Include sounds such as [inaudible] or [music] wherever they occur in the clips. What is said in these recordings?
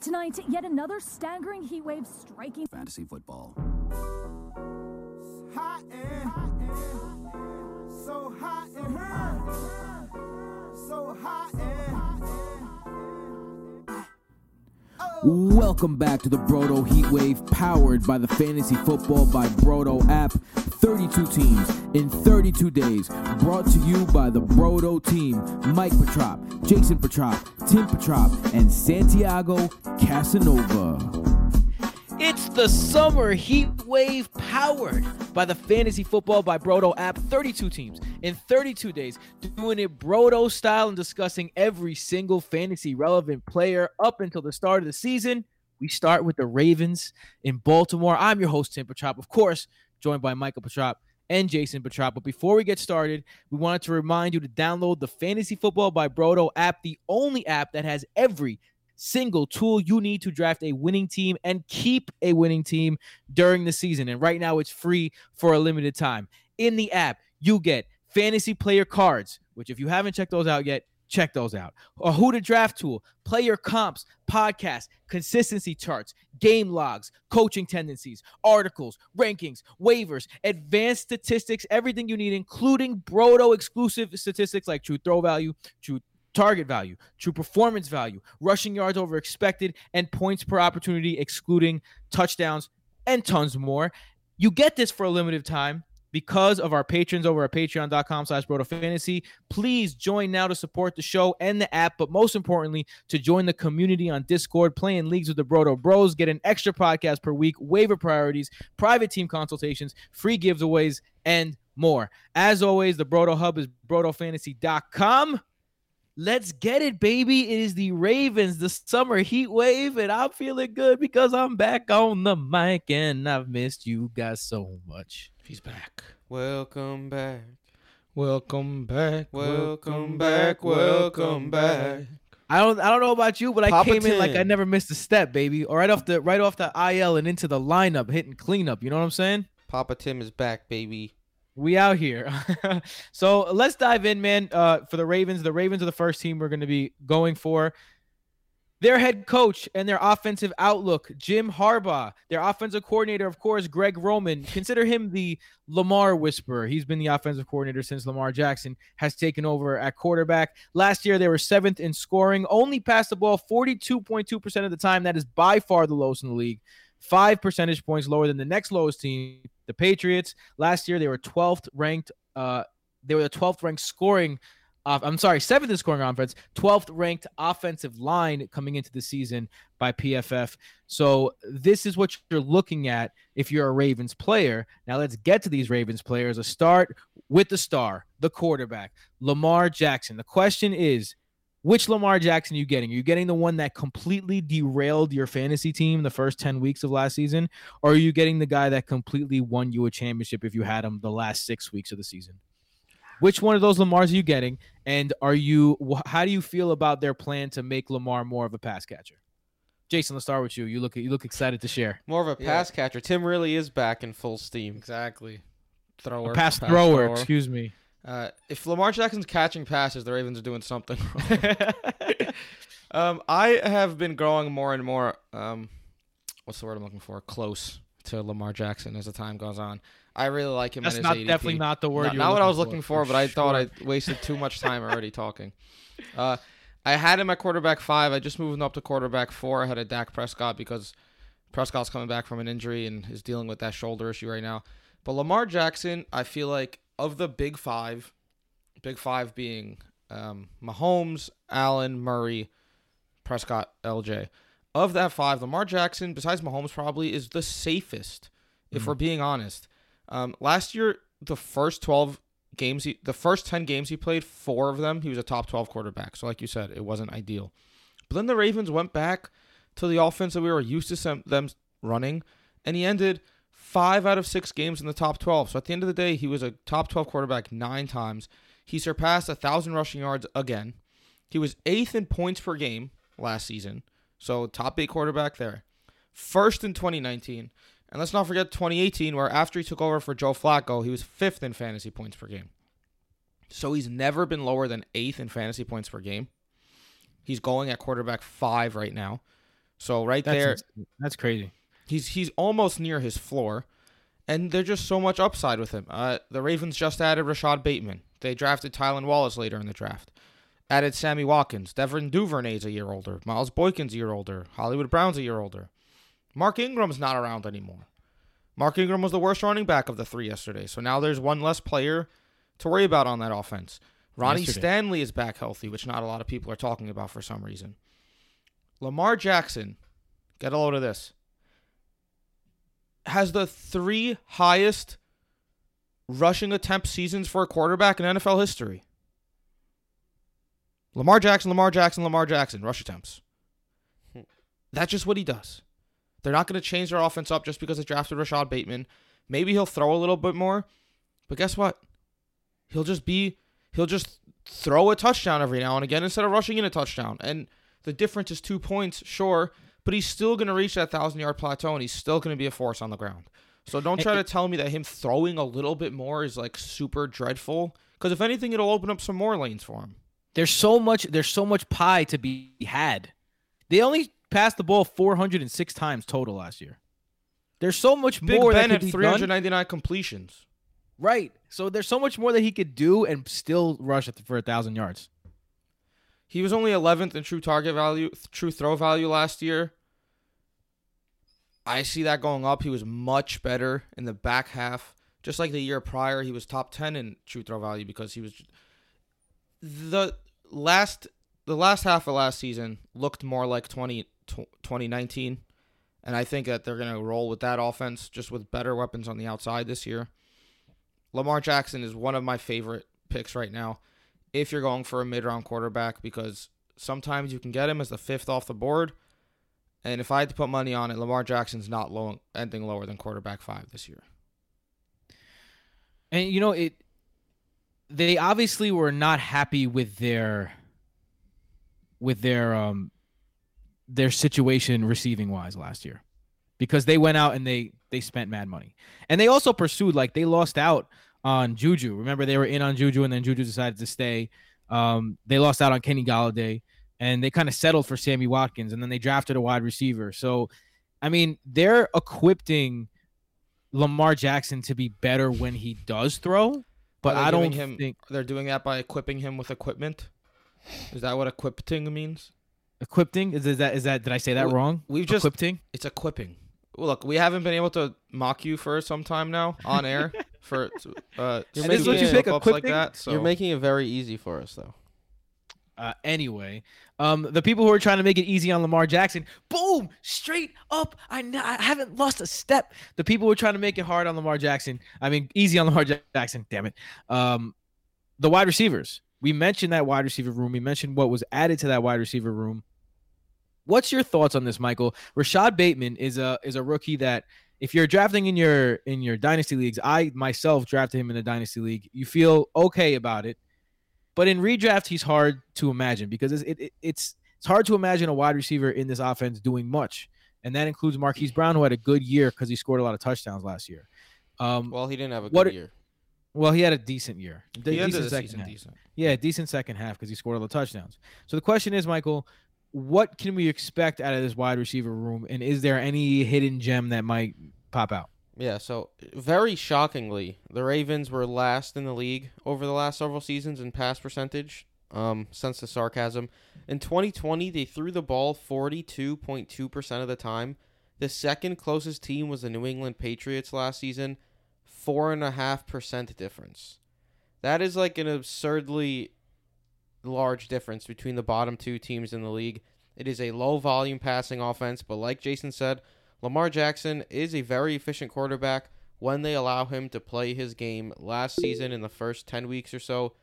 Tonight, yet another staggering heat wave striking fantasy football. Hot and so hot and so hot and Welcome back to the Brodo Heatwave, powered by the Fantasy Football by Brodo app. 32 teams in 32 days, brought to you by the Brodo team Mike Petrop, Jason Petrop, Tim Petrop, and Santiago Casanova. It's the summer heat wave powered by the Fantasy Football by Brodo app. 32 teams in 32 days, doing it Brodo style and discussing every single fantasy relevant player up until the start of the season. We start with the Ravens in Baltimore. I'm your host, Tim Petrop, of course, joined by Michael Petrop and Jason Petrop. But before we get started, we wanted to remind you to download the Fantasy Football by Brodo app, the only app that has every single tool you need to draft a winning team and keep a winning team during the season. And right now, it's free for a limited time. In the app, you get fantasy player cards, which, if you haven't checked those out yet, check those out. A who to draft tool, player comps, podcasts, consistency charts, game logs, coaching tendencies, articles, rankings, waivers, advanced statistics, everything you need, including Brodo exclusive statistics like true throw value, true target value, true performance value, rushing yards over expected, and points per opportunity, excluding touchdowns, and tons more. You get this for a limited time because of our patrons over at patreon.com slash fantasy please join now to support the show and the app but most importantly to join the community on discord playing leagues with the brodo bros get an extra podcast per week waiver priorities private team consultations free giveaways and more as always the brodo hub is brodofantasy.com Let's get it, baby. It is the Ravens, the summer heat wave, and I'm feeling good because I'm back on the mic and I've missed you guys so much. He's back. Welcome back. Welcome back. Welcome back. Welcome back. I don't I don't know about you, but I Papa came in like I never missed a step, baby. Or right off the right off the IL and into the lineup, hitting cleanup. You know what I'm saying? Papa Tim is back, baby. We out here. [laughs] so let's dive in, man. Uh, for the Ravens, the Ravens are the first team we're going to be going for. Their head coach and their offensive outlook, Jim Harbaugh. Their offensive coordinator, of course, Greg Roman. Consider him the Lamar whisperer. He's been the offensive coordinator since Lamar Jackson has taken over at quarterback. Last year, they were seventh in scoring, only passed the ball 42.2% of the time. That is by far the lowest in the league. Five percentage points lower than the next lowest team, the Patriots. Last year, they were 12th ranked. Uh, they were the 12th ranked scoring. Uh, I'm sorry, seventh in scoring offense, 12th ranked offensive line coming into the season by PFF. So this is what you're looking at if you're a Ravens player. Now let's get to these Ravens players. A start with the star, the quarterback, Lamar Jackson. The question is, which Lamar Jackson are you getting? Are you getting the one that completely derailed your fantasy team the first 10 weeks of last season? Or are you getting the guy that completely won you a championship if you had him the last six weeks of the season? Which one of those Lamars are you getting? And are you how do you feel about their plan to make Lamar more of a pass catcher? Jason, let's start with you. You look you look excited to share. More of a Yeah. pass catcher. Tim really is back in full steam. Exactly. A Thrower. pass, thrower, excuse me. Uh, if Lamar Jackson's catching passes, the Ravens are doing something wrong. [laughs] um, I have been growing more and more. Um, what's the word I'm looking for? Close to Lamar Jackson as the time goes on. I really like him. That's not ADP. definitely not the word. Not, not what I was looking for, for but I thought. I wasted too much time already talking. [laughs] Uh, I had him at quarterback five. I just moved him up to quarterback four. I had a Dak Prescott because Prescott's coming back from an injury and is dealing with that shoulder issue right now. But Lamar Jackson, I feel like of the big five, big five being um, Mahomes, Allen, Murray, Prescott, LJ. Of that five, Lamar Jackson, besides Mahomes, probably is the safest. If we're being honest, um, last year the first twelve games, he, the first ten games he played, four of them he was a top twelve quarterback. So like you said, it wasn't ideal. But then the Ravens went back to the offense that we were used to them running, and he ended five out of six games in the top 12. So at the end of the day, he was a top 12 quarterback nine times. He surpassed a thousand rushing yards again. He was eighth in points per game last season. So top eight quarterback there. First in 2019. And let's not forget 2018, where after he took over for Joe Flacco, he was fifth in fantasy points per game. So he's never been lower than eighth in fantasy points per game. He's going at quarterback five right now. So right That's there, ins- that's crazy. he's he's almost near his floor, and there's just so much upside with him. Uh, the Ravens just added Rashod Bateman. They drafted Tylan Wallace later in the draft. Added Sammy Watkins. Devin Duvernay's a year older. Miles Boykin's a year older. Hollywood Brown's a year older. Mark Ingram's not around anymore. Mark Ingram was the worst running back of the three yesterday. So now there's one less player to worry about on that offense. Ronnie Yesterday. Stanley is back healthy, which not a lot of people are talking about for some reason. Lamar Jackson, get a load of this, has the three highest rushing attempt seasons for a quarterback in NFL history. Lamar Jackson, Lamar Jackson, Lamar Jackson, rush attempts. Hmm. That's just what he does. They're not going to change their offense up just because they drafted Rashod Bateman. Maybe he'll throw a little bit more, but guess what? He'll just be he'll just throw a touchdown every now and again instead of rushing in a touchdown. And the difference is two points, sure, but he's still going to reach that thousand yard plateau and he's still going to be a force on the ground. So don't try to tell me that him throwing a little bit more is like super dreadful. Because if anything, it'll open up some more lanes for him. There's so much. There's so much pie to be had. They only passed the ball 406 times total last year. There's so much Big more Ben that had could be done. 399 completions. Right. So there's so much more that he could do and still rush for a thousand yards. He was only 11th in true target value, true throw value last year. I see that going up. He was much better in the back half. Just like the year prior, he was top 10 in true throw value because he was the last the last half of last season looked more like 20, tw- 2019 and I think that they're going to roll with that offense just with better weapons on the outside this year. Lamar Jackson is one of my favorite picks right now if you're going for a mid-round quarterback because sometimes you can get him as the fifth off the board. And if I had to put money on it, Lamar Jackson's not low, anything lower than quarterback five this year. And you know it. They obviously were not happy with their. With their um, their situation receiving wise last year, because they went out and they they spent mad money, and they also pursued like they lost out on Juju. Remember they were in on Juju and then Juju decided to stay. Um, they lost out on Kenny Golladay and they kind of settled for Sammy Watkins and then they drafted a wide receiver. So, I mean, they're equipping Lamar Jackson to be better when he does throw, but I don't him, think they're doing that by equipping him with equipment. Is that what equipping means? Equipping is, is that is that did I say that We- wrong? we've just- equipping. It's equipping. Well, look, we haven't been able to mock you for some time now on air [laughs] for uh, You're And this is what making you it- pick, like equipping? that. So You're making it very easy for us, though. Uh, anyway, um, the people who are trying to make it easy on Lamar Jackson, boom, straight up. I, n- I haven't lost a step. The people who are trying to make it hard on Lamar Jackson, I mean, easy on Lamar [laughs] Jackson. Damn it. Um, the wide receivers. We mentioned that wide receiver room. We mentioned what was added to that wide receiver room. What's your thoughts on this, Michael? Rashod Bateman is a is a rookie that if you're drafting in your in your dynasty leagues, I myself drafted him in a dynasty league. You feel okay about it, but in redraft, he's hard to imagine because it's it, it, it's it's hard to imagine a wide receiver in this offense doing much, and that includes Marquise Brown, who had a good year because he scored a lot of touchdowns last year. Um, well, he didn't have a good it- year. Well, he had a decent year. De- decent the second half. decent. Yeah, decent second half because he scored all the touchdowns. So the question is, Michael, what can we expect out of this wide receiver room, and is there any hidden gem that might pop out? Yeah, so very shockingly, the Ravens were last in the league over the last several seasons in pass percentage. Um, sense the sarcasm. In 2020, they threw the ball 42.2% of the time. The second closest team was the New England Patriots last season, four and a half percent difference. That is like an absurdly large difference between the bottom two teams in the league. It is a low volume passing offense, but like Jason said, Lamar Jackson is a very efficient quarterback when they allow him to play his game. Last season, in the first 10 weeks or so,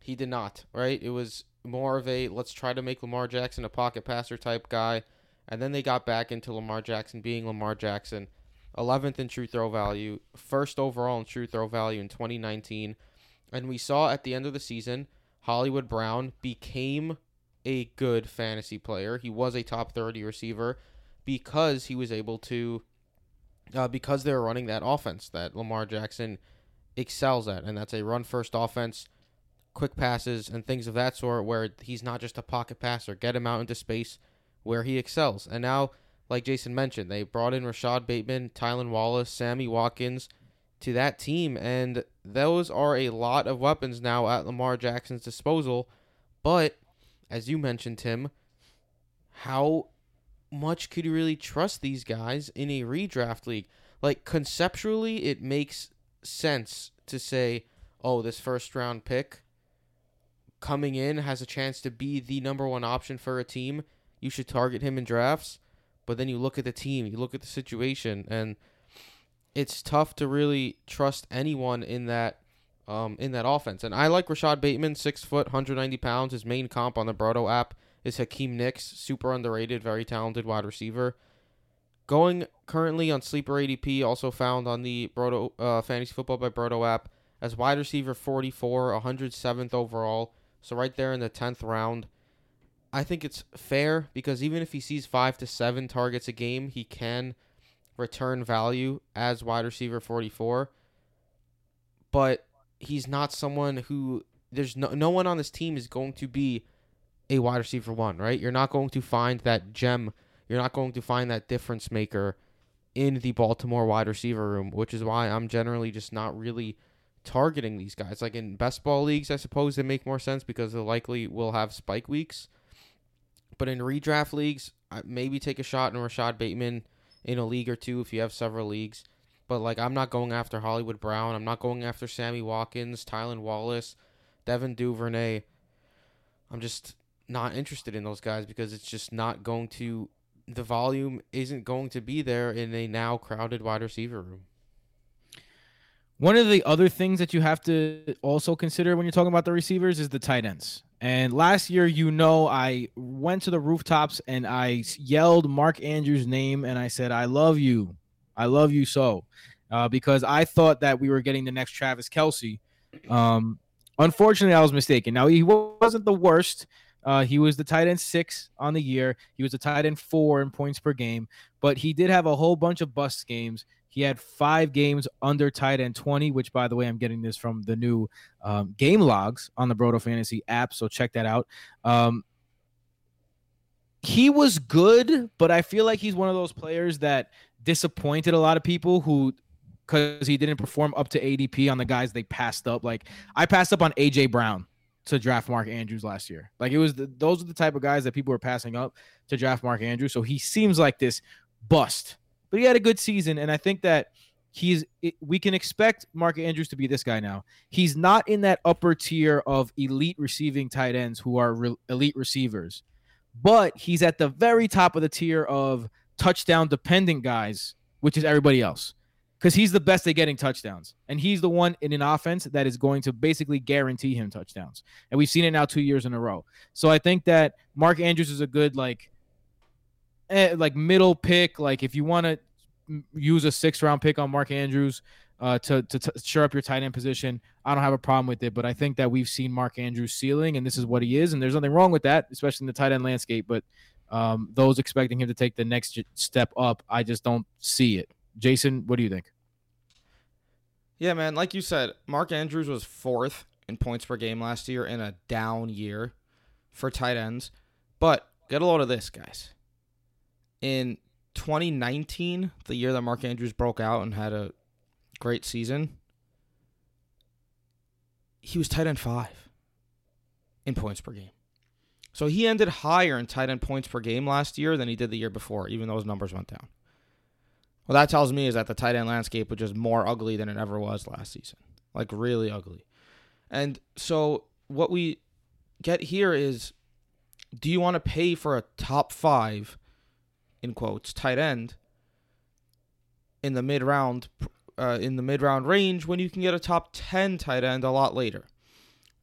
he did not, right? It was more of a let's try to make Lamar Jackson a pocket passer type guy. And then they got back into Lamar Jackson being Lamar Jackson. 11th in true throw value, first overall in true throw value in 2019. And we saw at the end of the season, Hollywood Brown became a good fantasy player. He was a top 30 receiver because he was able to, uh, because they were running that offense that Lamar Jackson excels at. And that's a run first offense, quick passes, and things of that sort where he's not just a pocket passer. Get him out into space where he excels. And now like Jason mentioned, they brought in Rashod Bateman, Tylan Wallace, Sammy Watkins to that team, and those are a lot of weapons now at Lamar Jackson's disposal. But as you mentioned, Tim, how much could you really trust these guys in a redraft league? Like conceptually, it makes sense to say, "Oh, this first round pick coming in has a chance to be the number one option for a team. You should target him in drafts." But then you look at the team, you look at the situation, and it's tough to really trust anyone in that um, in that offense. And I like Rashod Bateman, six foot, 190 pounds. His main comp on the Brodo app is Hakeem Nicks, super underrated, very talented wide receiver. Going currently on Sleeper ADP, also found on the Brodo uh, Fantasy Football by Brodo app as wide receiver 44, 107th overall. So right there in the 10th round. I think it's fair because even if he sees five to seven targets a game, he can return value as wide receiver 44. But he's not someone who there's no no one on this team is going to be a wide receiver one, right? You're not going to find that gem. You're not going to find that difference maker in the Baltimore wide receiver room, which is why I'm generally just not really targeting these guys. Like in best ball leagues, I suppose they make more sense because they likely will have spike weeks. But in redraft leagues, maybe take a shot in Rashod Bateman in a league or two if you have several leagues. But like I'm not going after Hollywood Brown. I'm not going after Sammy Watkins, Tylan Wallace, Devin Duvernay. I'm just not interested in those guys because it's just not going to the volume isn't going to be there in a now crowded wide receiver room. One of the other things that you have to also consider when you're talking about the receivers is the tight ends. And last year, you know, I went to the rooftops and I yelled Mark Andrews' name and I said, I love you. I love you so. Uh, because I thought that we were getting the next Travis Kelce. Um, unfortunately, I was mistaken. Now, he wasn't the worst. Uh, he was the tight end six on the year. He was the tight end four in points per game, but he did have a whole bunch of bust games. He had five games under tight end 20, which, by the way, I'm getting this from the new um, game logs on the Brodo Fantasy app. So check that out. Um, he was good, but I feel like he's one of those players that disappointed a lot of people who because he didn't perform up to ADP on the guys they passed up. Like I passed up on AJ Brown to draft Mark Andrews last year. Like it was the, those are the type of guys that people were passing up to draft Mark Andrews. So he seems like this bust but he had a good season, and I think that he's we can expect Mark Andrews to be this guy now. He's not in that upper tier of elite receiving tight ends who are re- elite receivers, but he's at the very top of the tier of touchdown dependent guys, which is everybody else. Because he's the best at getting touchdowns. And he's the one in an offense that is going to basically guarantee him touchdowns. And we've seen it now two years in a row. So I think that Mark Andrews is a good, like, eh, like middle pick. Like if you want to use a six round pick on Mark Andrews uh, to to shore up your tight end position, I don't have a problem with it. But I think that we've seen Mark Andrews ceiling, and this is what he is, and there's nothing wrong with that, especially in the tight end landscape. But um, those expecting him to take the next step up, I just don't see it. Jason, what do you think? Yeah, man. Like you said, Mark Andrews was fourth in points per game last year in a down year for tight ends. But get a load of this, guys. In 2019, the year that Mark Andrews broke out and had a great season, he was tight end five in points per game. So he ended higher in tight end points per game last year than he did the year before, even though his numbers went down. What that tells me is that the tight end landscape was just more ugly than it ever was last season. Like really ugly. And so what we get here is do you want to pay for a top five in quotes tight end in the mid round uh, in the mid round range when you can get a top 10 tight end a lot later.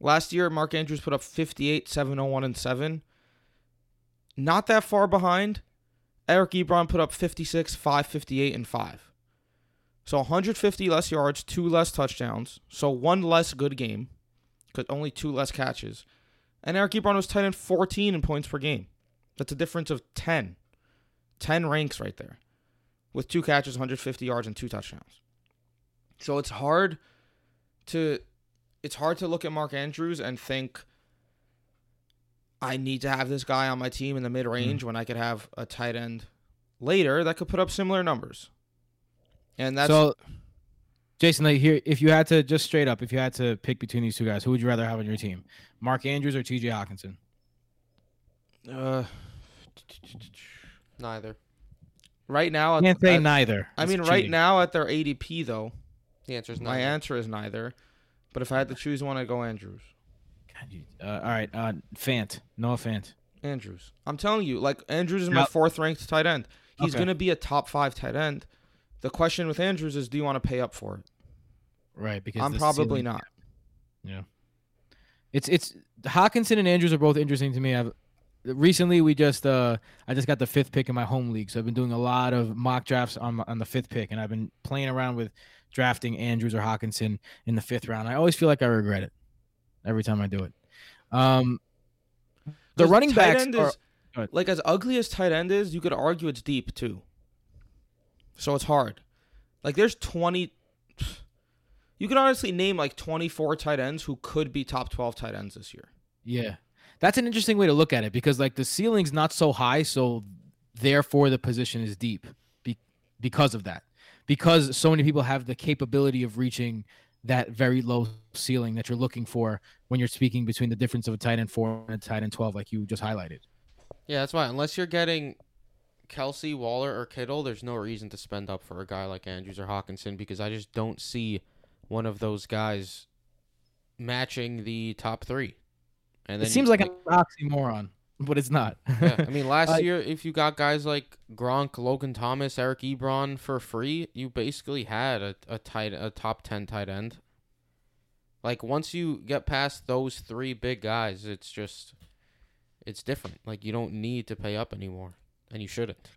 Last year Mark Andrews put up 58 701 and 7. Not that far behind. Eric Ebron put up 56 558 and 5. So 150 less yards, two less touchdowns, so one less good game, because only two less catches. And Eric Ebron was tight end 14 in points per game. That's a difference of 10. 10 ranks right there with two catches, 150 yards, and two touchdowns. So it's hard to it's hard to look at Mark Andrews and think I need to have this guy on my team in the mid range mm. when I could have a tight end later that could put up similar numbers. And that's so. Jason, like here, if you had to just straight up, if you had to pick between these two guys, who would you rather have on your team, Mark Andrews or T.J. Hockenson? uh, Neither. right now. I can't say at- neither. I It's mean, right cheating. now at their ADP though, The answer is my answer is neither. But if I had to choose one, I'd go Andrews. Uh, all right, uh, Fant, Noah Fant. Andrews. I'm telling you, like Andrews is my fourth ranked tight end. He's Okay. gonna be a top five tight end. The question with Andrews is, do you want to pay up for it? Right, because I'm probably ceiling- not. Yeah, it's it's Hockenson and Andrews are both interesting to me. I've recently we just uh I just got the fifth pick in my home league, so I've been doing a lot of mock drafts on my- on the fifth pick, and I've been playing around with drafting Andrews or Hockenson in the fifth round. I always feel like I regret it every time I do it. Um, the running backs end are, is like as ugly as tight end is. You could argue it's deep too. So it's hard. Like there's 20. You could honestly name like 24 tight ends who could be top 12 tight ends this year. Yeah. That's an interesting way to look at it because like the ceiling's not so high, so therefore the position is deep be- because of that. Because so many people have the capability of reaching that very low ceiling that you're looking for when you're speaking between the difference of a tight end 4 and a tight end 12 like you just highlighted. Yeah, that's why. Unless you're getting Kelce, Waller, or Kittle, there's no reason to spend up for a guy like Andrews or Hockenson because I just don't see one of those guys matching the top three. And then It seems like an oxymoron, [laughs] but it's not. yeah, I mean, last [laughs] Uh, year, if you got guys like Gronk, Logan Thomas, Eric Ebron for free, you basically had a, a tight a top ten tight end. Like once you get past those three big guys, it's just it's different. Like you don't need to pay up anymore, and you shouldn't.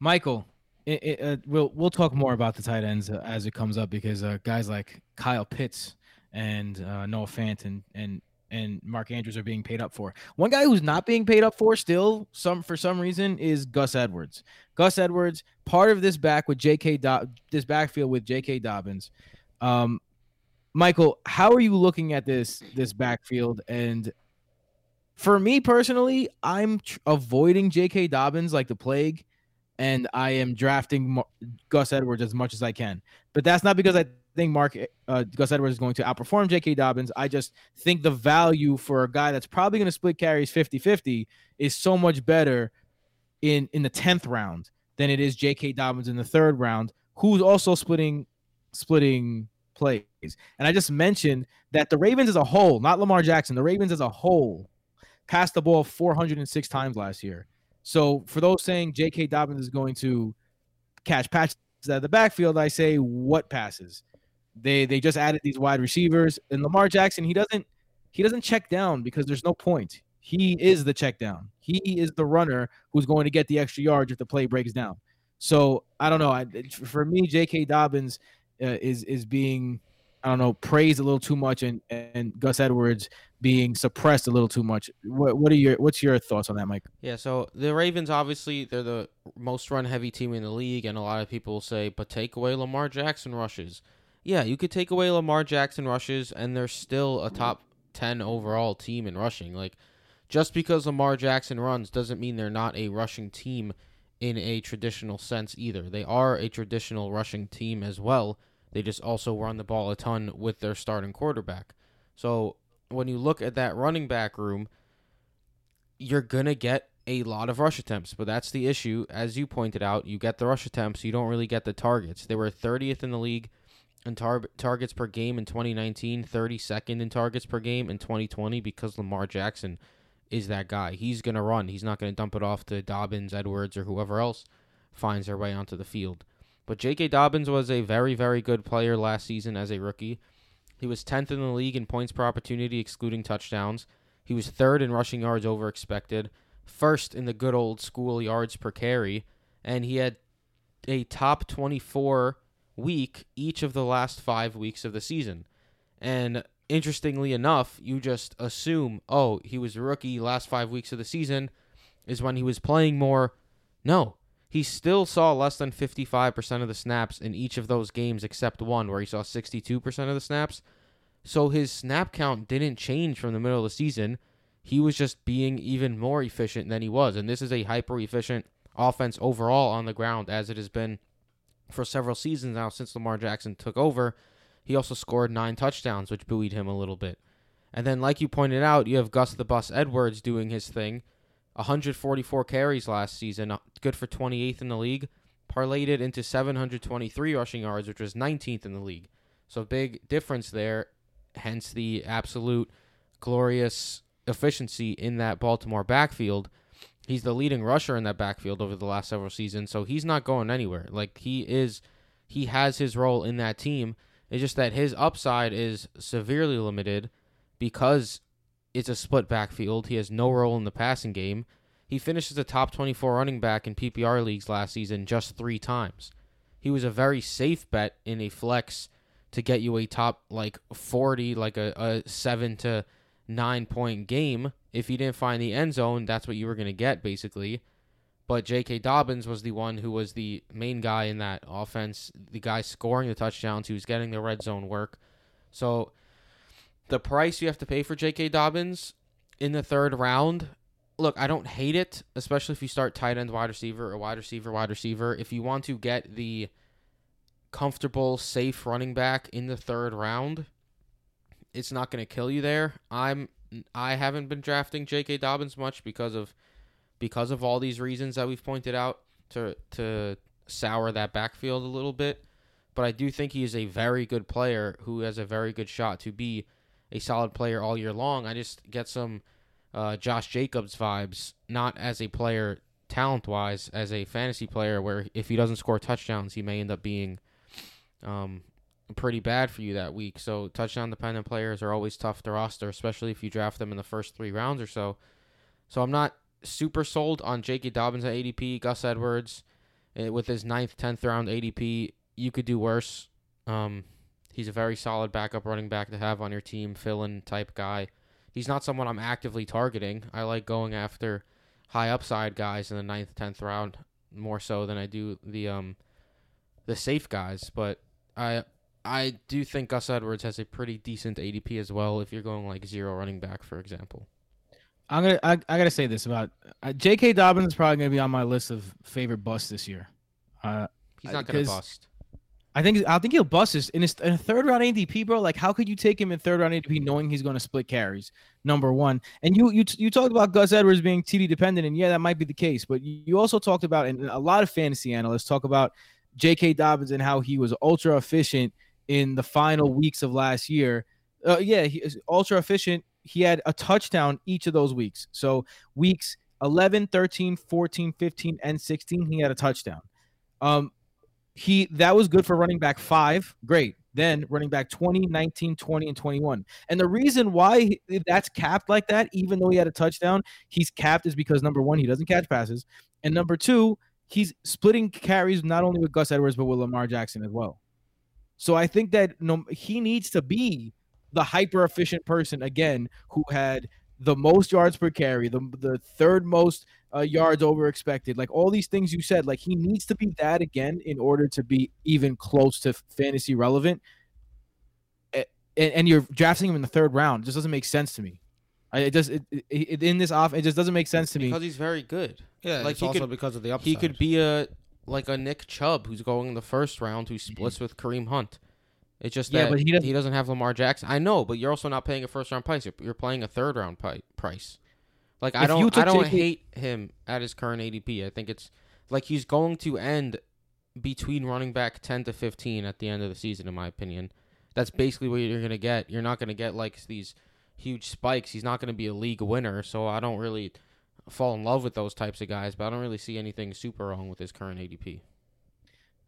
Michael, it, it, uh, we'll we'll talk more about the tight ends uh, as it comes up because uh, guys like Kyle Pitts and uh, Noah Fant and, and and Mark Andrews are being paid up for. One guy who's not being paid up for still some for some reason is Gus Edwards. Gus Edwards, part of this back with J.K. Do- this backfield with J.K. Dobbins. Um, Michael, how are you looking at this this backfield? And for me personally, I'm tr- avoiding J.K. Dobbins like the plague and I am drafting Mar- Gus Edwards as much as I can. But that's not because I think Mark uh, Gus Edwards is going to outperform J.K. Dobbins. I just think the value for a guy that's probably going to split carries 50-50 is so much better in in the 10th round than it is J.K. Dobbins in the third round, who's also splitting splitting plays. And I just mentioned that the Ravens as a whole, not Lamar Jackson, the Ravens as a whole passed the ball 406 times last year. So for those saying J.K. Dobbins is going to catch passes out of the backfield, I say what passes? They they just added these wide receivers and Lamar Jackson. He doesn't he doesn't check down because there's no point. He is the check down. He is the runner who's going to get the extra yards if the play breaks down. So I don't know. I, for me, J.K. Dobbins uh, is is being I don't know praised a little too much, and and Gus Edwards being suppressed a little too much. What what are your what's your thoughts on that, Mike? Yeah, so the Ravens obviously they're the most run heavy team in the league, and a lot of people say, but take away Lamar Jackson rushes. Yeah, you could take away Lamar Jackson rushes, and they're still a top ten overall team in rushing. Like, just because Lamar Jackson runs doesn't mean they're not a rushing team in a traditional sense either. They are a traditional rushing team as well. They just also run the ball a ton with their starting quarterback. So when you look at that running back room, you're gonna get a lot of rush attempts, but that's the issue. As you pointed out, you get the rush attempts, you don't really get the targets. They were 30th in the league in tar- targets per game in 2019, 32nd in targets per game in 2020 because Lamar Jackson is that guy. He's gonna run. He's not gonna dump it off to Dobbins, Edwards, or whoever else finds their way onto the field. But J.K. Dobbins was a very, very good player last season as a rookie. He was 10th in the league in points per opportunity, excluding touchdowns. He was third in rushing yards over expected, first in the good old school yards per carry, and he had a top 24 week each of the last five weeks of the season. And interestingly enough, you just assume, oh, he was a rookie last five weeks of the season is when he was playing more. No, he still saw less than 55% of the snaps in each of those games except one where he saw 62% of the snaps. So his snap count didn't change from the middle of the season. He was just being even more efficient than he was. And this is a hyper efficient offense overall on the ground as it has been for several seasons now since Lamar Jackson took over. He also scored nine touchdowns, which buoyed him a little bit. And then, like you pointed out, you have Gus the Bus Edwards doing his thing. 144 carries last season, uh, good for 28th in the league. Parlayed it into 723 rushing yards, which was 19th in the league. So big difference there. Hence the absolute glorious efficiency in that Baltimore backfield. He's the leading rusher in that backfield over the last several seasons, so he's not going anywhere. Like he is, he has his role in that team. It's just that his upside is severely limited because it's a split backfield. He has no role in the passing game. He finished as a top 24 running back in PPR leagues last season just three times. He was a very safe bet in a flex to get you a top like 40, like a, a seven to nine point game. If you didn't find the end zone, that's what you were going to get basically. But J.K. Dobbins was the one who was the main guy in that offense, the guy scoring the touchdowns, who's getting the red zone work. So the price you have to pay for J.K. Dobbins in the third round, look, I don't hate it, especially if you start tight end wide receiver or wide receiver, wide receiver. If you want to get the comfortable, safe running back in the third round, it's not going to kill you there. I'm I haven't been drafting J.K. Dobbins much because of because of all these reasons that we've pointed out to to sour that backfield a little bit. But I do think he is a very good player who has a very good shot to be a solid player all year long. I just get some uh, Josh Jacobs vibes, not as a player talent wise, as a fantasy player, where if he doesn't score touchdowns, he may end up being um, pretty bad for you that week. So touchdown dependent players are always tough to roster, especially if you draft them in the first three rounds or so. So I'm not super sold on J.K. Dobbins at ADP, Gus Edwards eh, with his ninth, tenth round ADP. You could do worse. Um, he's a very solid backup running back to have on your team, fill-in type guy. He's not someone I'm actively targeting. I like going after high upside guys in the ninth, tenth round more so than I do the um the safe guys. But I I do think Gus Edwards has a pretty decent ADP as well. If you're going like zero running back, for example. I'm gonna I, I gotta say this about uh, J.K. Dobbins is probably gonna be on my list of favorite busts this year. Uh, He's not gonna bust. I think I think he'll bust this in his in a third round ADP, bro. Like, how could you take him in third round ADP knowing he's going to split carries? Number one, and you you you talked about Gus Edwards being TD dependent, and yeah, that might be the case. But you you also talked about, and a lot of fantasy analysts talk about J.K. Dobbins and how he was ultra efficient in the final weeks of last year. Uh, yeah, he is ultra efficient. He had a touchdown each of those weeks. So weeks 11, 13, 14, 15, and 16, he had a touchdown. Um, he that was good for running back five. Great. Then running back 20, 19, 20, and 21. And the reason why that's capped like that, even though he had a touchdown, he's capped is because number one, he doesn't catch passes. And number two, he's splitting carries not only with Gus Edwards, but with Lamar Jackson as well. So I think that no, he needs to be the hyper efficient person again who had the most yards per carry, the the third most uh, yards over expected, like all these things you said. Like he needs to be that again in order to be even close to fantasy relevant. And, and you're drafting him in the third round. It just doesn't make sense to me. I, it just it, it, it- in this off, it just doesn't make sense to me. Because he's very good. Yeah, Like, it's he also could- because of the upside. He could be a like a Nick Chubb who's going in the first round who splits with Kareem Hunt. It's just Yeah, that but he he doesn't- doesn't, have Lamar Jackson. I know, but you're also not paying a first round price. You're, you're playing a third round pi- price. Like I don't, I don't hate him at his current ADP. I think it's like he's going to end between running back ten to fifteen at the end of the season, in my opinion. That's basically what you're gonna get. You're not gonna get like these huge spikes. He's not gonna be a league winner, so I don't really fall in love with those types of guys. But I don't really see anything super wrong with his current ADP.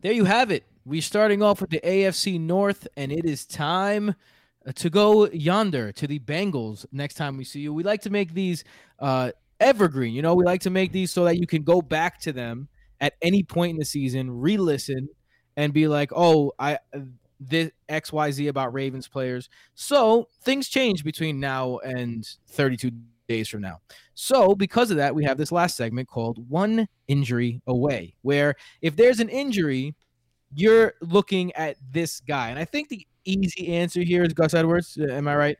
there you have it. We're starting off with the AFC North, and it is time uh, to go yonder to the Bengals next time we see you. We like to make these uh, evergreen. You know, we like to make these so that you can go back to them at any point in the season, re-listen, and be like, "Oh, I this X Y Z about Ravens players." So things change between now and 32 days from now. So because of that, we have this last segment called "One Injury Away," where if there's an injury, you're looking at this guy. And I think the easy answer here is Gus Edwards. Uh, Am I right?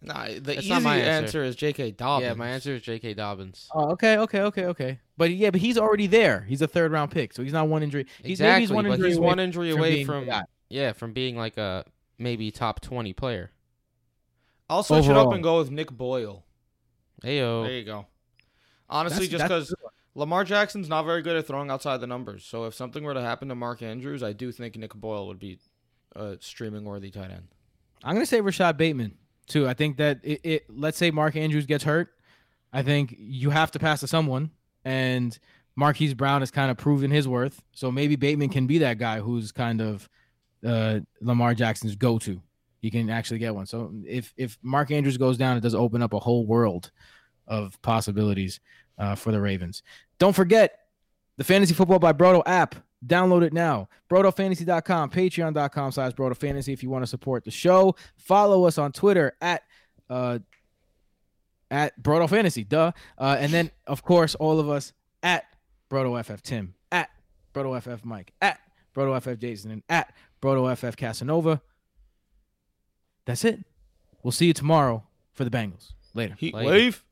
Nah, the That's easy not my answer. answer. is J.K. Dobbins. Yeah, my answer is J.K. Dobbins. Oh, okay, okay, okay, okay. But yeah, but he's already there. He's a third round pick, so he's not one injury. He's maybe exactly, he's one but injury he's away one injury away being from yeah, from being like a maybe top twenty player. I'll switch it up and go with Nick Boyle. Ayo. There you go. Honestly, That's- just because. Lamar Jackson's not very good at throwing outside the numbers, so if something were to happen to Mark Andrews, I do think Nick Boyle would be a streaming worthy tight end. I'm gonna say Rashod Bateman too. I think that it, it. Let's say Mark Andrews gets hurt. I think you have to pass to someone, and Marquise Brown has kind of proven his worth. So maybe Bateman can be that guy who's kind of uh, Lamar Jackson's go-to. He can actually get one. So if if Mark Andrews goes down, it does open up a whole world of possibilities uh, for the Ravens. Don't forget the Fantasy Football by Brodo app. Download it now. BrodoFantasy.com, Patreon.com slash BrodoFantasy if you want to support the show. Follow us on Twitter at uh at Brodo Fantasy, duh. Uh, and then of course all of us at Brodo FF Tim, at Brodo FF Mike, at Brodo FF Jason, and at Brodo FF Casanova. That's it. We'll see you tomorrow for the Bengals. Later. Heat Later. wave.